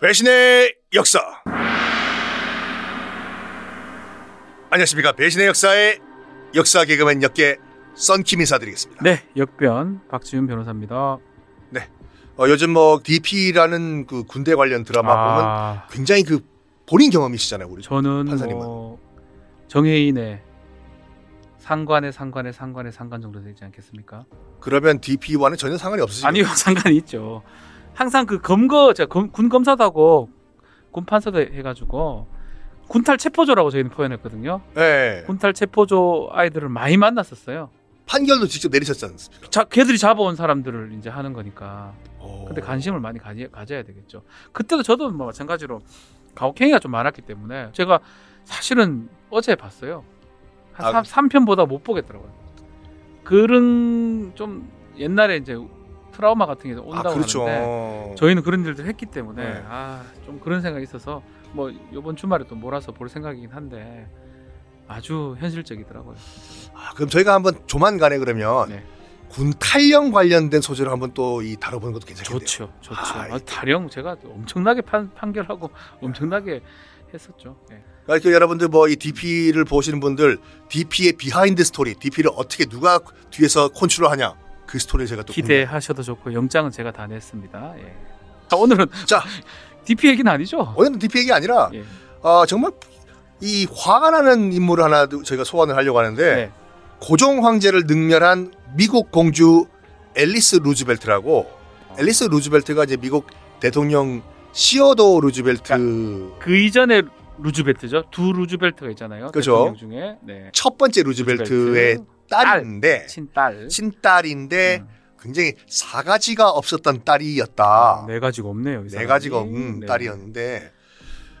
배신의 역사. 안녕하십니까. 배신의 역사의 역사 개그맨 역계 썬킴 인사드리겠습니다. 네, 역변 박지훈 변호사입니다. 어, 요즘 뭐 DP라는 그 군대 관련 드라마 보면 아, 굉장히 그 본인 경험이시잖아요. 우리 저는 판사님은. 뭐 정혜인의 상관의 상관의 상관의 상관 정도 되지 않겠습니까? 그러면 DP와는 전혀 상관이 없으시죠? 아니요, 상관이 있죠. 항상 그 검거 제가 검- 군 검사도 하고 군 판사도 해가지고 군탈 체포조라고 저희는 표현했거든요. 네. 군탈 체포조 아이들을 많이 만났었어요. 판결도 직접 내리셨지 않습니까? 자, 걔들이 잡아온 사람들을 이제 하는 거니까. 오. 근데 관심을 많이 가지, 가져야 되겠죠. 그때도 저도 뭐 마찬가지로 가혹행위가 좀 많았기 때문에 제가 사실은 어제 봤어요. 한 아, 3, 편보다못 보겠더라고요. 그런 좀 옛날에 이제 트라우마 같은 게 아, 온다고 그렇죠. 하는데 저희는 그런 일들 했기 때문에 네. 아좀 그런 생각이 있어서 뭐 이번 주말에 또 몰아서 볼 생각이긴 한데 아주 현실적이더라고요. 아, 그럼 저희가 한번 조만간에 그러면 네. 군 탈영 관련된 소재로 한번 또 이 다뤄보는 것도 괜찮겠네요. 좋죠, 좋죠. 아, 아, 다령 제가 엄청나게 판, 판결하고 엄청나게 했었죠. 네. 그러니까 그 여러분들 뭐 이 DP를 보시는 분들 DP의 behind story, DP를 어떻게 누가 뒤에서 컨트롤하냐 그 스토리를 제가 또 기대하셔도 좋고 영장은 제가 다 냈습니다. 예. 자, 오늘은 자 DP 얘기는 아니죠? 오늘은 DP 얘기 아니라 예. 어, 정말 이 화가 나는 인물을 하나 저희가 소환을 하려고 하는데 네. 고종 황제를 능멸한 미국 공주 앨리스 루즈벨트라고 앨리스 루즈벨트가 이제 미국 대통령 시어도어 루즈벨트 그 이전에 루즈벨트죠. 두 루즈벨트가 있잖아요. 그죠. 대통령 중에 네. 첫 번째 루즈벨트의 루즈벨트, 딸인데 친딸. 친딸인데 음. 굉장히 사가지가 없었던 딸이었다. 네 가지가 없네요. 이 네. 가지가 없는 네. 딸이었는데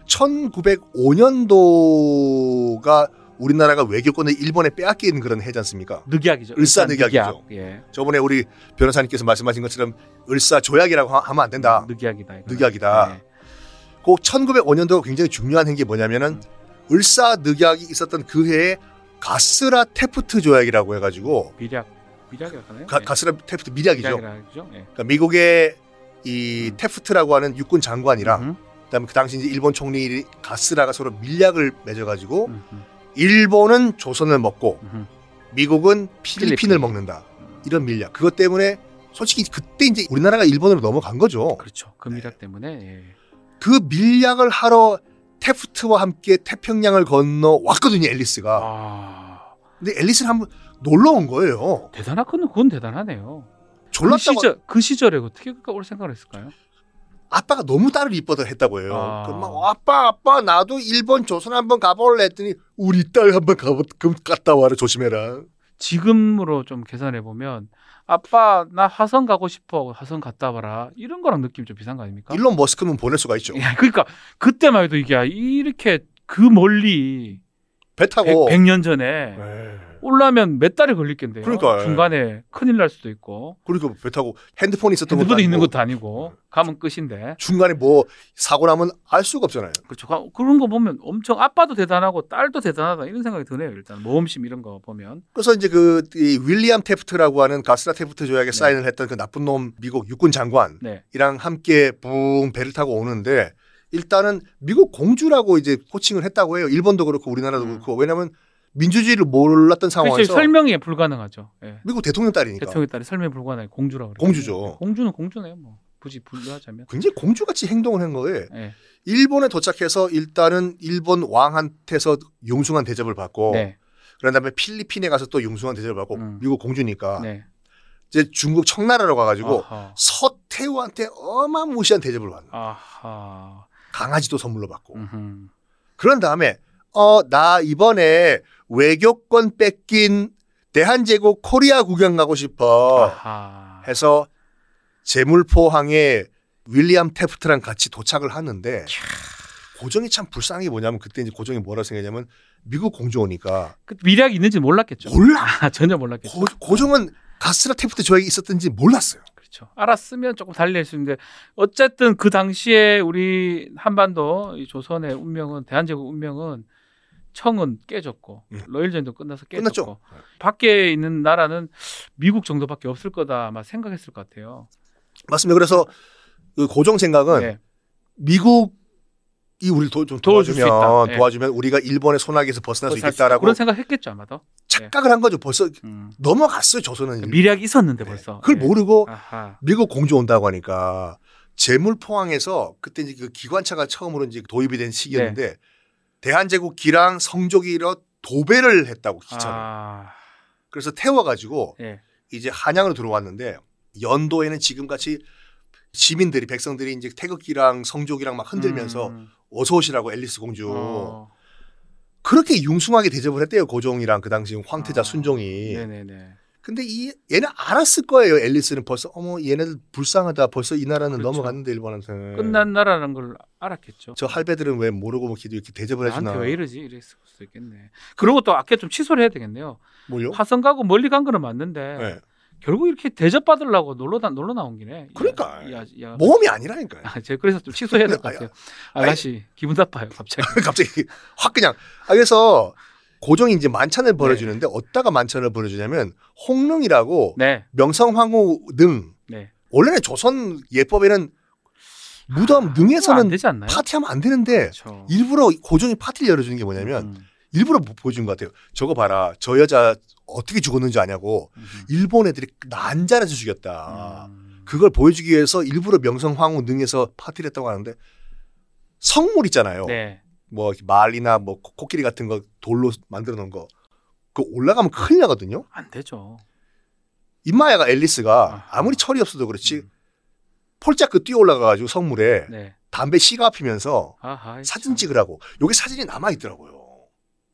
1905년도가 우리나라가 외교권을 일본에 빼앗긴 그런 해지 않습니까? 늑약이죠. 을사늑약이죠. 늑약. 예. 저번에 우리 변호사님께서 말씀하신 것처럼 을사조약이라고 하- 하면 안 된다. 늑약이다. 이거는. 늑약이다. 네. 그 1905년도가 굉장히 중요한 게 뭐냐면은 음. 을사늑약이 있었던 그 해에 가스라 테프트 조약이라고 해가지고 미략. 가, 네. 가스라 테프트 미략이죠. 미략이라죠. 예. 그러니까 미국의 이 음. 테프트라고 하는 육군 장관이랑 음, 그다음에 그 당시 이제 일본 총리 가스라가 서로 밀약을 맺어가지고 음, 음, 일본은 조선을 먹고 음, 미국은 필리핀을 필리핀. 먹는다 음. 이런 밀약 그것 때문에 솔직히 그때 이제 우리나라가 일본으로 넘어간 거죠 그렇죠. 그 미략 때문에. 예. 그 밀약을 하러 테프트와 함께 태평양을 건너 왔거든요 앨리스가 아. 근데 앨리스는 한번 놀러 온 거예요 대단하 그건 그건 대단하네요. 그 졸랐다고 시절 그 시절에 어떻게 올 생각을 했을까요? 아빠가 너무 딸을 이뻐서 했다고 해요 아. 그럼 막 아빠 아빠 나도 일본 조선 한번 가볼래 했더니 우리 딸 한번 가보 그럼 갔다 와라 조심해라 지금으로 좀 계산해 보면 아빠 나 화성 가고 싶어 화성 갔다 와라 이런 거랑 느낌 좀 비슷한 거 아닙니까? 일론 머스크는 보낼 수가 있죠 야, 그러니까 그때만 해도 이게 이렇게 그 멀리 배 타고 100, 년 전에 네. 올라면 몇 달이 걸릴 겐데요. 그러니까요. 중간에 큰일 날 수도 있고 그리고 배 타고 핸드폰이 있었던 것도 핸드폰도 아니고 있는 것도 아니고 가면 끝인데 중간에 뭐 사고 나면 알 수가 없잖아요. 그렇죠. 가- 그런 거 보면 엄청 아빠도 대단하고 딸도 대단하다 이런 생각이 드네요. 일단 모험심 이런 거 보면 그래서 이제 그 이 윌리엄 테프트라고 하는 가스라 테프트 조약에 네. 사인을 했던 그 나쁜 놈 미국 육군 장관이랑 네. 함께 붕 배를 타고 오는데 일단은 미국 공주라고 이제 코칭을 했다고 해요. 일본도 그렇고 우리나라도 음. 그렇고 왜냐하면 민주주의를 몰랐던 사실 상황에서 설명이 불가능하죠. 예. 미국 대통령 딸이니까 대통령 딸이 설명 불가능해 공주라고 그래요. 공주죠. 공주는 공주네요. 뭐 굳이 분류하자면. 굉장히 공주같이 행동을 한 거예요. 예. 일본에 도착해서 일단은 일본 왕한테서 융숭한 대접을 받고 네. 그런 다음에 필리핀에 가서 또 융숭한 대접을 받고 음. 미국 공주니까 네. 이제 중국 청나라로 가가지고 아하. 서태후한테 어마무시한 대접을 받는. 아하. 강아지도 선물로 받고 음흠. 그런 다음에 어 나 이번에 외교권 뺏긴 대한제국 코리아 구경 가고 싶어 아하. 해서 제물포항에 윌리엄 테프트랑 같이 도착을 하는데 고정이 참 불쌍한 게 뭐냐면 그때 이제 고정이 뭐라고 생각했냐면 미국 공주 오니까 그 미략이 있는지 몰랐겠죠. 몰라 아, 전혀 몰랐겠죠. 고, 고정은 가스라 테프트 조약이 있었던지 몰랐어요. 그렇죠. 알았으면 조금 달릴 수 있는데 어쨌든 그 당시에 우리 한반도 이 조선의 운명은 대한제국 운명은 청은 깨졌고 음. 러일전도 끝나서 깨졌고 끝났죠. 밖에 있는 나라는 미국 정도밖에 없을 거다 아마 생각했을 것 같아요. 맞습니다. 그래서 그 고정 생각은 네. 미국이 우리를 도, 좀 도와줄 수 도와주면. 예. 도와주면 우리가 일본의 소나기에서 벗어날 수 그런 있겠다라고 생각했겠죠 아마도. 착각을 한 거죠. 벌써 음. 넘어갔어요. 조선은. 미략이 있었는데 네. 벌써. 그걸 예. 모르고 아하. 미국 공주 온다고 하니까 재물 포항에서 그때 이제 그 기관차가 처음으로 이제 도입이 된 시기였는데 네. 대한제국 기랑 성조기로 도배를 했다고 기차를. 아. 그래서 태워가지고 예. 이제 한양으로 들어왔는데 연도에는 지금 같이 시민들이 백성들이 이제 태극기랑 성조기랑 막 흔들면서 음. 어서 오시라고 앨리스 공주 어. 그렇게 융숭하게 대접을 했대요 고종이랑 그 당시 황태자 아. 순종이. 네네네. 근데 이 얘는 알았을 거예요 앨리스는 벌써 어머 얘네들 불쌍하다 벌써 이 나라는 그렇죠. 넘어갔는데 일본한테 끝난 나라는 걸 알았겠죠. 저 할배들은 왜 모르고 뭐 기도 이렇게 대접을 해주나 나한테 왜 이러지? 이랬을 수도 있겠네. 그리고 또 아까 좀 취소를 해야 되겠네요. 뭘요? 화성 가고 멀리 간 거는 맞는데 네. 결국 이렇게 대접 받으려고 놀러 다 놀러 나온 기네. 그러니까. 야, 야, 모험이 아니라니까요 아, 제가 그래서 좀 취소해야 될것 아니, 같아요. 아니. 아가씨 기분 나빠요 갑자기. 갑자기 확 그냥 아 그래서 고종이 이제 만찬을 벌여주는데 어디다가 만찬을 벌여주냐면 홍릉이라고 네, 명성황후 능 네. 원래 는 조선 예법에는 무덤 안 능에서는? 파티하면 안 되는데 그렇죠. 일부러 고종이 파티를 열어주는 게 뭐냐면 음, 일부러 보- 보여준 것 같아요. 저거 봐라. 저 여자 어떻게 죽었는지 아냐고. 음, 일본 애들이 난자라서 죽였다. 음. 그걸 보여주기 위해서 일부러 명성황후 능에서 파티를 했다고 하는데 성물 있잖아요. 네. 뭐 말이나 뭐 코- 코끼리 같은 거 돌로 만들어 놓은 거. 그 올라가면 큰일 나거든요. 안 되죠. 임마가 앨리스가 아하. 아무리 철이 없어도 그렇지 음, 폴짝 그 뛰어 올라가가지고 성물에 네. 담배 시가 피면서 아하, 사진 참. 찍으라고. 여기 사진이 남아 있더라고요.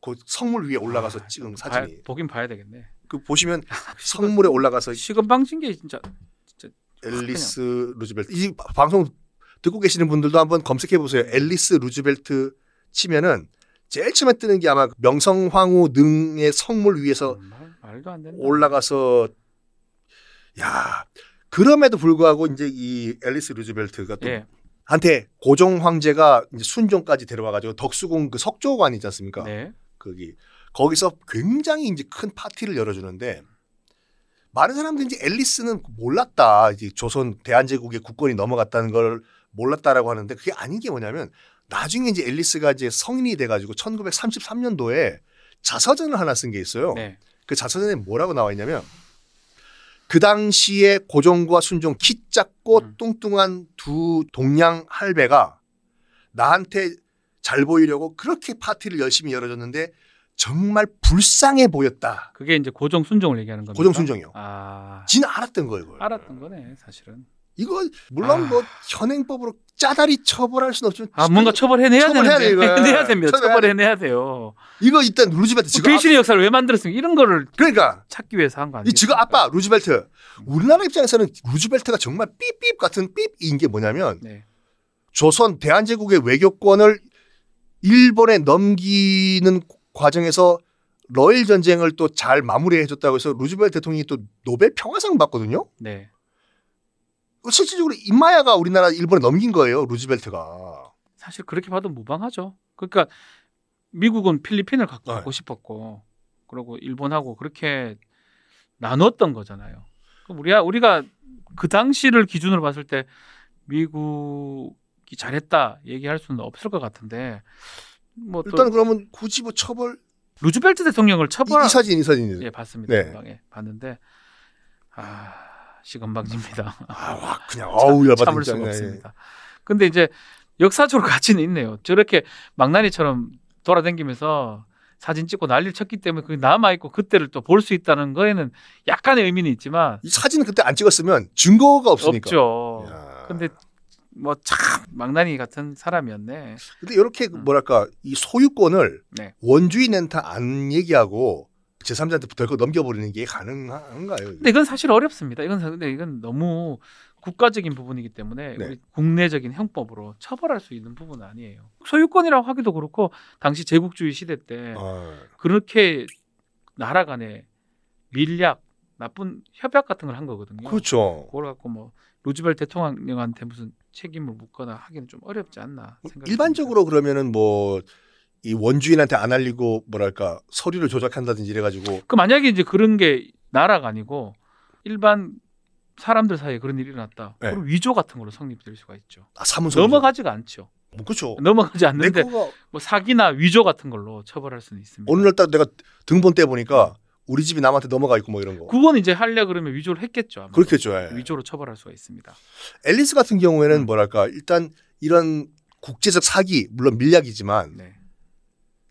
그 성물 위에 올라가서 아, 찍은 봐- 사진이. 보긴 봐야 되겠네. 그 보시면 성물에 올라가서 시건방진 게 진짜 앨리스 루즈벨트 이 바- 방송 듣고 계시는 분들도 한번 검색해 보세요. 앨리스 루즈벨트 치면은 제일 처음에 뜨는 게 아마 명성황후 능의 성물 위에서 음. 올라가서 야 그럼에도 불구하고 이제 이 앨리스 루즈벨트가 또 예. 한테 고종 황제가 이제 순종까지 데려와가지고 덕수궁 그 석조관 있지 않습니까? 네. 거기 거기서 굉장히 이제 큰 파티를 열어주는데 많은 사람들이 이제 앨리스는 몰랐다 이제 조선 대한제국의 국권이 넘어갔다는 걸 몰랐다라고 하는데 그게 아닌 게 뭐냐면 나중에 이제 앨리스가 이제 성인이 돼가지고 1933년도에 자서전을 하나 쓴 게 있어요. 네. 그 자서전에 뭐라고 나와 있냐면 그 당시에 고종과 순종 키 작고 음. 뚱뚱한 두 동양 할배가 나한테 잘 보이려고 그렇게 파티를 열심히 열어줬는데 정말 불쌍해 보였다. 그게 이제 고종 순종을 얘기하는 겁니다. 고종 순종이요. 아. 지는 알았던 거예요. 그걸. 알았던 거네, 사실은. 이거 물론 아. 뭐 현행법으로 짜다리 처벌할 수는 없지만 아, 뭔가 처벌해내야 처벌해야 되는데. 돼, 이거. 해내야 됩니다. 처벌해내야 돼요. 이거 일단 루즈벨트 지금 아, 배신의 역사를 왜 만들었습니까? 이런 거를 그러니까 찾기 위해서 한거이 아니에요? 지금 아빠 루즈벨트 우리나라 입장에서는 루즈벨트가 정말 삐삐 같은 삐인 게 뭐냐면 네. 조선 대한제국의 외교권을 일본에 넘기는 과정에서 러일 전쟁을 또 잘 마무리해 줬다고 해서 루즈벨트 대통령이 또 노벨 평화상 받거든요. 네. 실질적으로 임마야가 우리나라 일본에 넘긴 거예요. 루즈벨트가. 사실 그렇게 봐도 무방하죠. 그러니까 미국은 필리핀을 갖고 네. 가고 싶었고, 그리고 일본하고 그렇게 나눴던 거잖아요. 우리가 우리가 그 당시를 기준으로 봤을 때 미국이 잘했다 얘기할 수는 없을 것 같은데, 뭐또 일단 그러면 굳이 뭐 처벌 루즈벨트 대통령을 이, 처벌 이 사진 이 사진. 예 봤습니다. 네. 금방에 봤는데 아 시건방집니다. 아, 와 그냥 어우 열받는 참을 수가. 없습니다. 근데 이제 역사적으로 가치는 있네요. 저렇게 망나니처럼 돌아다니면서 사진 찍고 난리를 쳤기 때문에 그게 남아 있고 그때를 또 볼 수 있다는 거에는 약간의 의미는 있지만 이 사진은 그때 안 찍었으면 증거가 없으니까. 없죠. 야. 근데 뭐참 망나니 같은 사람이었네. 근데 이렇게 그 음. 뭐랄까 이 소유권을 네. 원주인한테 안 얘기하고 제3자한테 덜컥 넘겨버리는 게 가능한가요? 근데 이건 사실 어렵습니다. 이건 사- 근데 이건 너무 국가적인 부분이기 때문에 네. 우리 국내적인 형법으로 처벌할 수 있는 부분은 아니에요. 소유권이라고 하기도 그렇고 당시 제국주의 시대 때 아, 그렇게 나라 간에 밀약, 나쁜 협약 같은 걸 한 거거든요. 그렇죠. 그걸 갖고 뭐 루즈벨트 대통령한테 무슨 책임을 묻거나 하기는 좀 어렵지 않나 일반적으로 그러면은 뭐 이 원주인한테 안 알리고 뭐랄까 서류를 조작한다든지 이래가지고 그 만약에 이제 그런 게 나라가 아니고 일반 사람들 사이에 그런 일이 일어났다. 네. 그럼 위조 같은 걸로 성립될 수가 있죠. 아, 사문서 넘어가지가 않죠. 뭐 그렇죠. 넘어가지 내 않는데 거가 뭐 사기나 위조 같은 걸로 처벌할 수는 있습니다. 어느 날딱 내가 등본 떼 보니까 우리 집이 남한테 넘어가 있고 뭐 이런 거. 그건 이제 하려 그러면 위조를 했겠죠. 아마도. 그렇겠죠. 예. 위조로 처벌할 수가 있습니다. 앨리스 같은 경우에는 음. 뭐랄까 일단 이런 국제적 사기 물론 밀약이지만 네.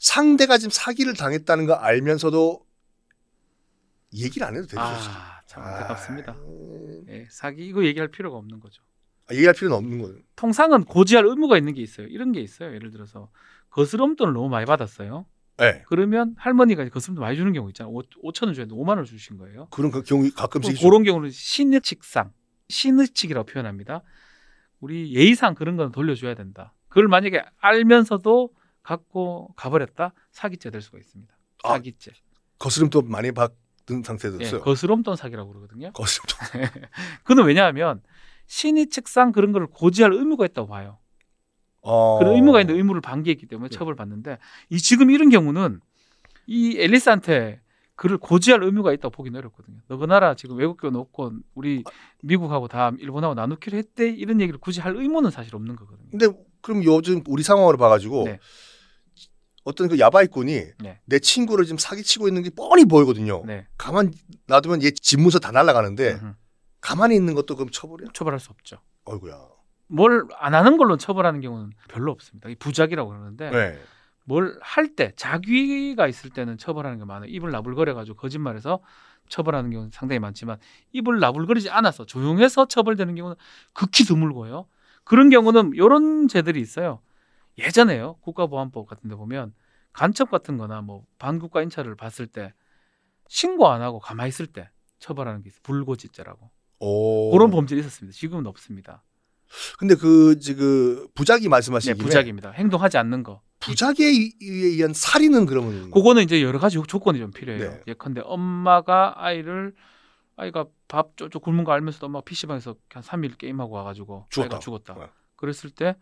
상대가 지금 사기를 당했다는 거 알면서도 얘기를 안 해도 되죠. 아, 참 안타깝습니다. 아, 예, 사기 이거 얘기할 필요가 없는 거죠. 얘기할 필요는 없는 거예요. 통상은 고지할 의무가 있는 게 있어요. 이런 게 있어요. 예를 들어서 거스름돈을 너무 많이 받았어요. 네. 그러면 할머니가 거스름돈 많이 주는 경우 있잖아요. 5 천 원 줬는데 5만 원 주신 거예요. 그런 그 경우 가끔씩. 그런 경우는 신의칙상, 신의칙이라고 표현합니다. 우리 예의상 그런 건 돌려줘야 된다. 그걸 만약에 알면서도 갖고 가버렸다 사기죄 될 수가 있습니다. 아, 사기죄. 거스름도 많이 받은 상태였어요. 예, 거스름돈 사기라고 그러거든요. 거스름도. 그는 왜냐하면 신의칙상 그런 걸 고지할 의무가 있다고 봐요. 어. 그런 의무가 있는데 의무를 방기했기 때문에 네. 처벌받는데 이 지금 이런 경우는 이 앨리스한테 그를 고지할 의무가 있다고 보기는 어렵거든요. 너그 나라 지금 외국교 놓고 우리 미국하고 다 일본하고 나누기로 했대 이런 얘기를 굳이 할 의무는 사실 없는 거거든요. 근데 그럼 요즘 우리 상황으로 봐가지고 네. 어떤 그 야바이꾼이 네. 내 친구를 지금 사기치고 있는 게 뻔히 보이거든요. 네. 가만 놔두면 얘 집문서 다 날아가는데 음흠. 가만히 있는 것도 그럼 처벌이야? 처벌할 수 없죠. 어이구야. 뭘 안 하는 걸로 처벌하는 경우는 별로 없습니다. 이 부작이라고 그러는데 네. 뭘할 때 자귀가 있을 때는 처벌하는 게 많아요. 입을 나불거려 가지고 거짓말해서 처벌하는 경우는 상당히 많지만 입을 나불거리지 않아서 조용해서 처벌되는 경우는 극히 드물고요. 그런 경우는 이런 죄들이 있어요. 예전에요. 국가보안법 같은 데 보면 간첩 같은 거나 뭐 반국가 인차를 봤을 때 신고 안 하고 가만히 있을 때 처벌하는 게 있어요. 불고지죄라고. 오. 그런 범죄가 있었습니다. 지금은 없습니다. 근데 그 지금 부작이 네, 말씀하신 김에 부작입니다. 행동하지 않는 거. 부작에 의- 의한 살인은 그러면 그거는 이제 여러 가지 조건이 좀 필요해요. 네. 예컨대 엄마가 아이를 아이가 밥 쪼쪼 굶은 거 알면서도 엄마가 PC방에서 한 3일 게임하고 와가지고 죽었다. 아이가 죽었다. 네. 그랬을 때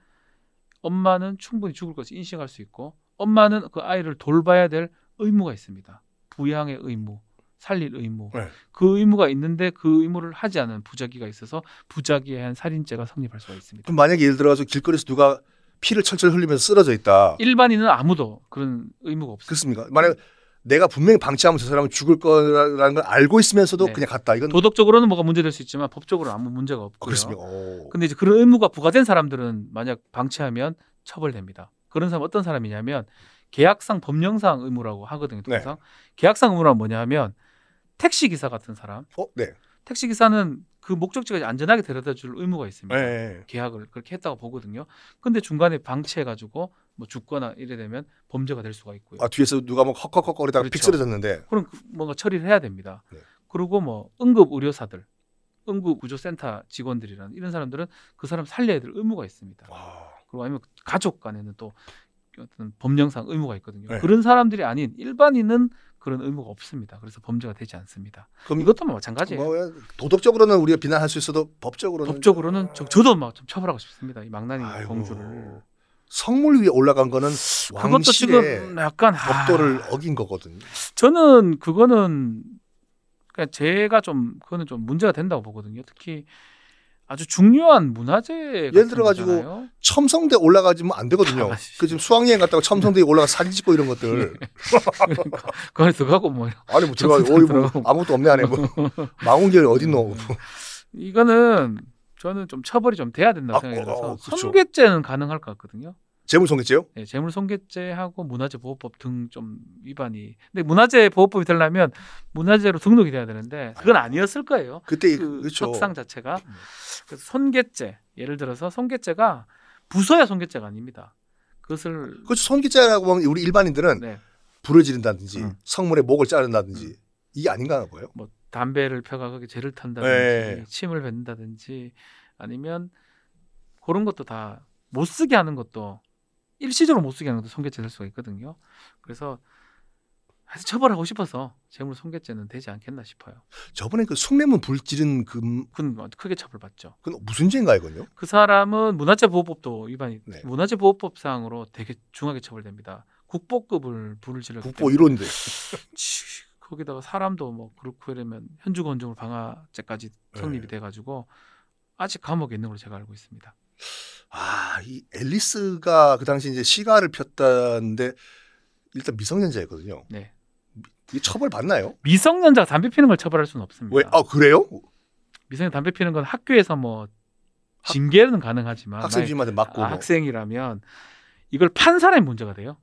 엄마는 충분히 죽을 것을 인식할 수 있고 엄마는 그 아이를 돌봐야 될 의무가 있습니다. 부양의 의무, 살릴 의무. 네. 그 의무가 있는데 그 의무를 하지 않은 부작위가 있어서 부작위에 의한 살인죄가 성립할 수가 있습니다. 그럼 만약에 예를 들어서 길거리에서 누가 피를 철철 흘리면서 쓰러져 있다. 일반인은 아무도 그런 의무가 없습니다. 그렇습니까? 만약 내가 분명히 방치하면 저 사람은 죽을 거라는 걸 알고 있으면서도 네. 그냥 갔다. 이건 도덕적으로는 뭐가 문제될 수 있지만 법적으로는 아무 문제가 어, 없고요. 그렇습니까? 오. 근데 이제 그런 의무가 부과된 사람들은 만약 방치하면 처벌됩니다. 그런 사람 어떤 사람이냐면 계약상 법령상 의무라고 하거든요. 네. 통상 계약상 의무란 뭐냐면 택시 기사 같은 사람, 어, 네. 택시 기사는 그 목적지까지 안전하게 데려다 줄 의무가 있습니다. 네. 계약을 그렇게 했다고 보거든요. 근데 중간에 방치해 가지고 뭐 죽거나 이래 되면 범죄가 될 수가 있고요. 아 뒤에서 누가 뭐 헉헉헉거리다가 그렇죠. 픽 쓰러졌는데 그럼 그 뭔가 처리를 해야 됩니다. 네. 그리고 뭐 응급 의료사들, 응급 구조센터 직원들이라는 이런 사람들은 그 사람 살려야 될 의무가 있습니다. 와. 그리고 아니면 가족 간에는 또 어떤 법령상 의무가 있거든요. 네. 그런 사람들이 아닌 일반인은 그런 의무가 없습니다. 그래서 범죄가 되지 않습니다. 그럼 이것도 마찬가지예요. 뭐 도덕적으로는 우리가 비난할 수 있어도 법적으로는 법적으로는 저, 저도 막 좀 처벌하고 싶습니다. 이 망나니 아이고. 공주를. 성물 위에 올라간 거는 그것도 지금 약간 아, 법도를 어긴 거거든요. 저는 그거는 그냥 제가 좀 그거는 좀 문제가 된다고 보거든요. 특히 아주 중요한 문화재 예를 들어 가지고 첨성대 올라가지면 안 되거든요. 아, 그 지금 수학여행 갔다가 첨성대에 올라가 사진 찍고 이런 것들 그걸 들어가고 뭐 아니 뭐 들어가 어이 뭐. 아무것도 없네 안에 뭐 망원경이 어디 있노? 이거는 저는 좀 처벌이 좀 돼야 된다고 아, 생각이 들어서 어, 그렇죠. 손괴죄는 가능할 것 같거든요. 재물손괴죄요? 네, 재물손괴죄하고 문화재보호법 등 좀 위반이. 근데 문화재보호법이 되려면 문화재로 등록이 돼야 되는데 그건 아니었을 거예요. 그때 그 그렇죠. 석상 자체가 그래서 손괴죄 예를 들어서 손괴죄가 부서야 손괴죄가 아닙니다. 그것을 그렇죠. 손괴죄라고 하면 우리 일반인들은 네, 불을 지른다든지 음. 성물의 목을 자른다든지 이게 아닌가 봐요. 뭐 담배를 펴가 거기 죄를 탄다든지 네. 침을 뱉는다든지 아니면 그런 것도 다 못 쓰게 하는 것도 일시적으로 못 쓰게 하는 것도 손괴죄 될 수가 있거든요. 그래서 하여튼 처벌하고 싶어서 재물 손괴죄는 되지 않겠나 싶어요. 저번에 그 숭례문 불 지른 그 그건 뭐 크게 처벌받죠. 그건 무슨 죄인가 이건요? 그 사람은 문화재 보호법도 위반이 네. 문화재 보호법상으로 되게 중하게 처벌됩니다. 국보급을 불을 지르 국보 1호인데 치, 거기다가 사람도 뭐 그렇고 이러면 현주건축물 방화죄까지 성립이 네. 돼가지고 아직 감옥에 있는 걸로 제가 알고 있습니다. 아, 이 앨리스가 그 당시 이제 시가를 폈다는데 일단 미성년자였거든요. 네. 이 처벌 받나요? 미성년자가 담배 피는 걸 처벌할 수는 없습니다. 왜? 아, 그래요? 미성년 담배 피는 건 학교에서 뭐 징계는 가능하지만 학생 주임한테 맞고 아, 뭐. 학생이라면 이걸 판 사람이 문제가 돼요.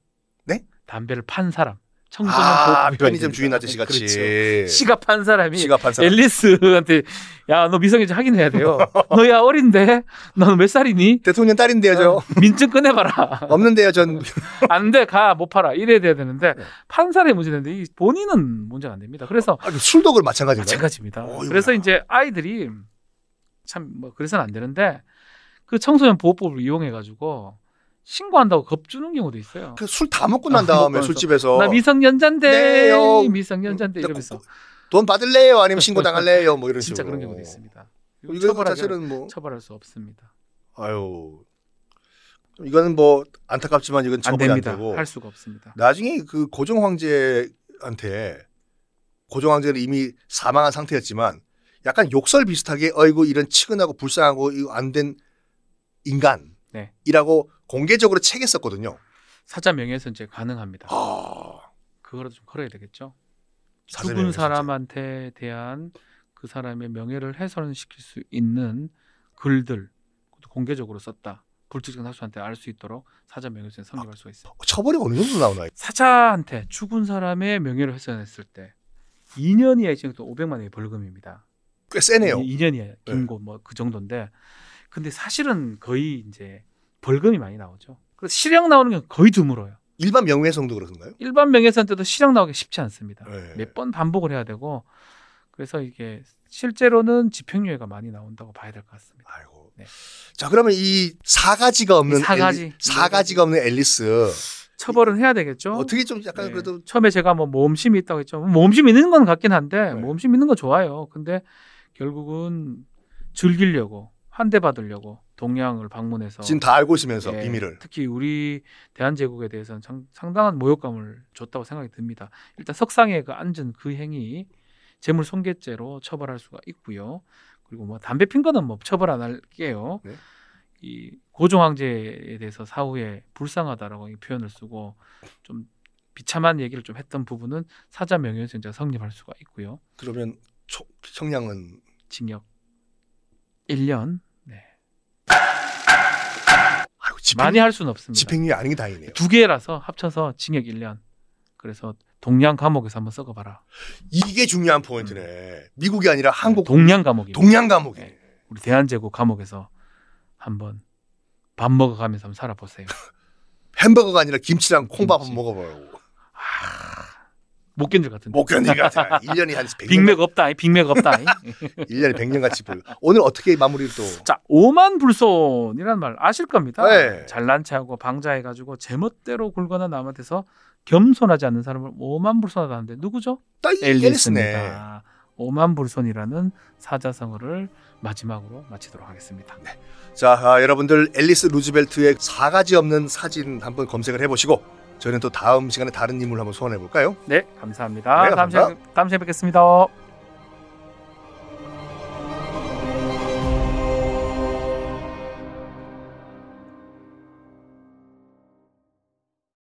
네? 담배를 판 사람. 청소년 아, 편의점. 주인 아저씨 같이 그렇죠. 시가 판 사람이 시갑한 사람. 앨리스한테 야 너 미성년자 확인해야 돼요. 너야 어린데 너는 몇 살이니? 대통령 딸인데요, 저. 어, 민증 꺼내봐라. 없는데요, 전. 안 돼, 가, 못 팔아. 이래야 돼야 되는데, 네. 판 사람이 문제인데, 이 본인은 문제가 안 됩니다. 그래서, 아, 술도 그 마찬가지인가요? 마찬가지입니다. 어이구야. 그래서 이제 아이들이, 참, 뭐, 그래서는 안 되는데, 그 청소년 보호법을 이용해 가지고, 신고한다고 겁주는 경우도 있어요. 그 술 다 먹고 난 아, 다음에 나서. 술집에서 나 미성년자인데, 네요. 미성년자인데, 나 이러면서. 돈 받을래요? 아니면 신고 당할래요? 뭐 이런 진짜 식으로. 그런 경우도 있습니다. 이거 자체는 뭐 처벌할 수 없습니다. 아유. 이거는 뭐 안타깝지만 이건 안 처벌이 안, 됩니다. 되고 할 수가 없습니다. 나중에 그 고종 황제한테 고종 황제는 이미 사망한 상태였지만 약간 욕설 비슷하게 어이구 이런 치근하고 불쌍하고 이거 안된 네. 인간 이라고 공개적으로 책에 썼거든요. 사자 명예훼손 이제 가능합니다. 아, 그거라도 좀 걸어야 되겠죠. 죽은 명예훼손죄. 사람한테 대한 그 사람의 명예를 훼손시킬 수 있는 글들 공개적으로 썼다. 불특정 다수한테 알 수 있도록 사자 명예훼손 성립할 수가 있어요. 처벌이 어느 정도 나오나요? 사자한테 죽은 사람의 명예를 훼손했을 때 2년 이하의 징역도 500만 원의 벌금입니다. 꽤 세네요. 2 년 이하 김고 뭐그 정도인데 근데 사실은 거의 이제 벌금이 많이 나오죠. 그래서 실형 나오는 게 거의 드물어요. 일반 명예훼손도 그렇던가요? 일반 명예훼손 때도 실형 나오기 쉽지 않습니다. 네. 몇번 반복을 해야 되고 그래서 이게 실제로는 집행유예가 많이 나온다고 봐야 될 것 같습니다. 아이고. 네. 자 그러면 이 사가지가 없는 이 사가지. 사가지가 없는 앨리스 처벌은 해야 되겠죠. 어떻게 좀 약간 네. 그래도 처음에 제가 뭐 모험심이 있다고 했죠. 모험심 있는 건 같긴 한데 네. 모험심 있는 건 좋아요. 근데 결국은 즐기려고 환대 받으려고 동양을 방문해서 지금 다 알고 있으면서 예, 비밀을 특히 우리 대한제국에 대해서는 상, 상당한 모욕감을 줬다고 생각이 듭니다. 일단 석상에 그 앉은 그 행위 재물 손괴죄로 처벌할 수가 있고요. 그리고 뭐 담배 핀 거는 뭐 처벌 안 할게요. 네. 이 고종 황제에 대해서 사후에 불쌍하다라고 이 표현을 쓰고 좀 비참한 얘기를 좀 했던 부분은 사자 명예훼손죄가 성립할 수가 있고요. 그러면 초, 형량은 징역 1년. 네. 아이고, 집행, 많이 할 수는 없습니다. 집행유예 아닌 게 다행이네요. 두 개라서 합쳐서 징역 1년. 그래서 동양 감옥에서 한번 썩어봐라. 이게 중요한 포인트네. 미국이 아니라 한국 동양 감옥이. 동양 감옥이. 네. 우리 대한제국 감옥에서 한번 밥 먹어가면서 한번 살아보세요. 햄버거가 아니라 김치랑 콩밥 김치. 한번 먹어보라고. 못 견딜 것 같은데. 못 견딜 것 같아. 1년이 한 100년. 빅맥 없다. 빅맥 없다. 1년에 100년 같이 보여. 오늘 어떻게 마무리를 또. 자, 오만 불손이라는 말 아실 겁니다. 네. 잘난 체하고 방자해 가지고 제멋대로 굴거나 남한테서 겸손하지 않는 사람을 오만 불손하다는데 누구죠? 앨리스입니다. 오만 불손이라는 사자성어를 마지막으로 마치도록 하겠습니다. 자, 아, 여러분들 앨리스 루즈벨트의 사가지 없는 사진 한번 검색을 해보시고 저희는 또 다음 시간에 다른 인물 한번 소환해 볼까요? 네, 감사합니다. 네, 감사합니다. 다음 시간에 뵙겠습니다.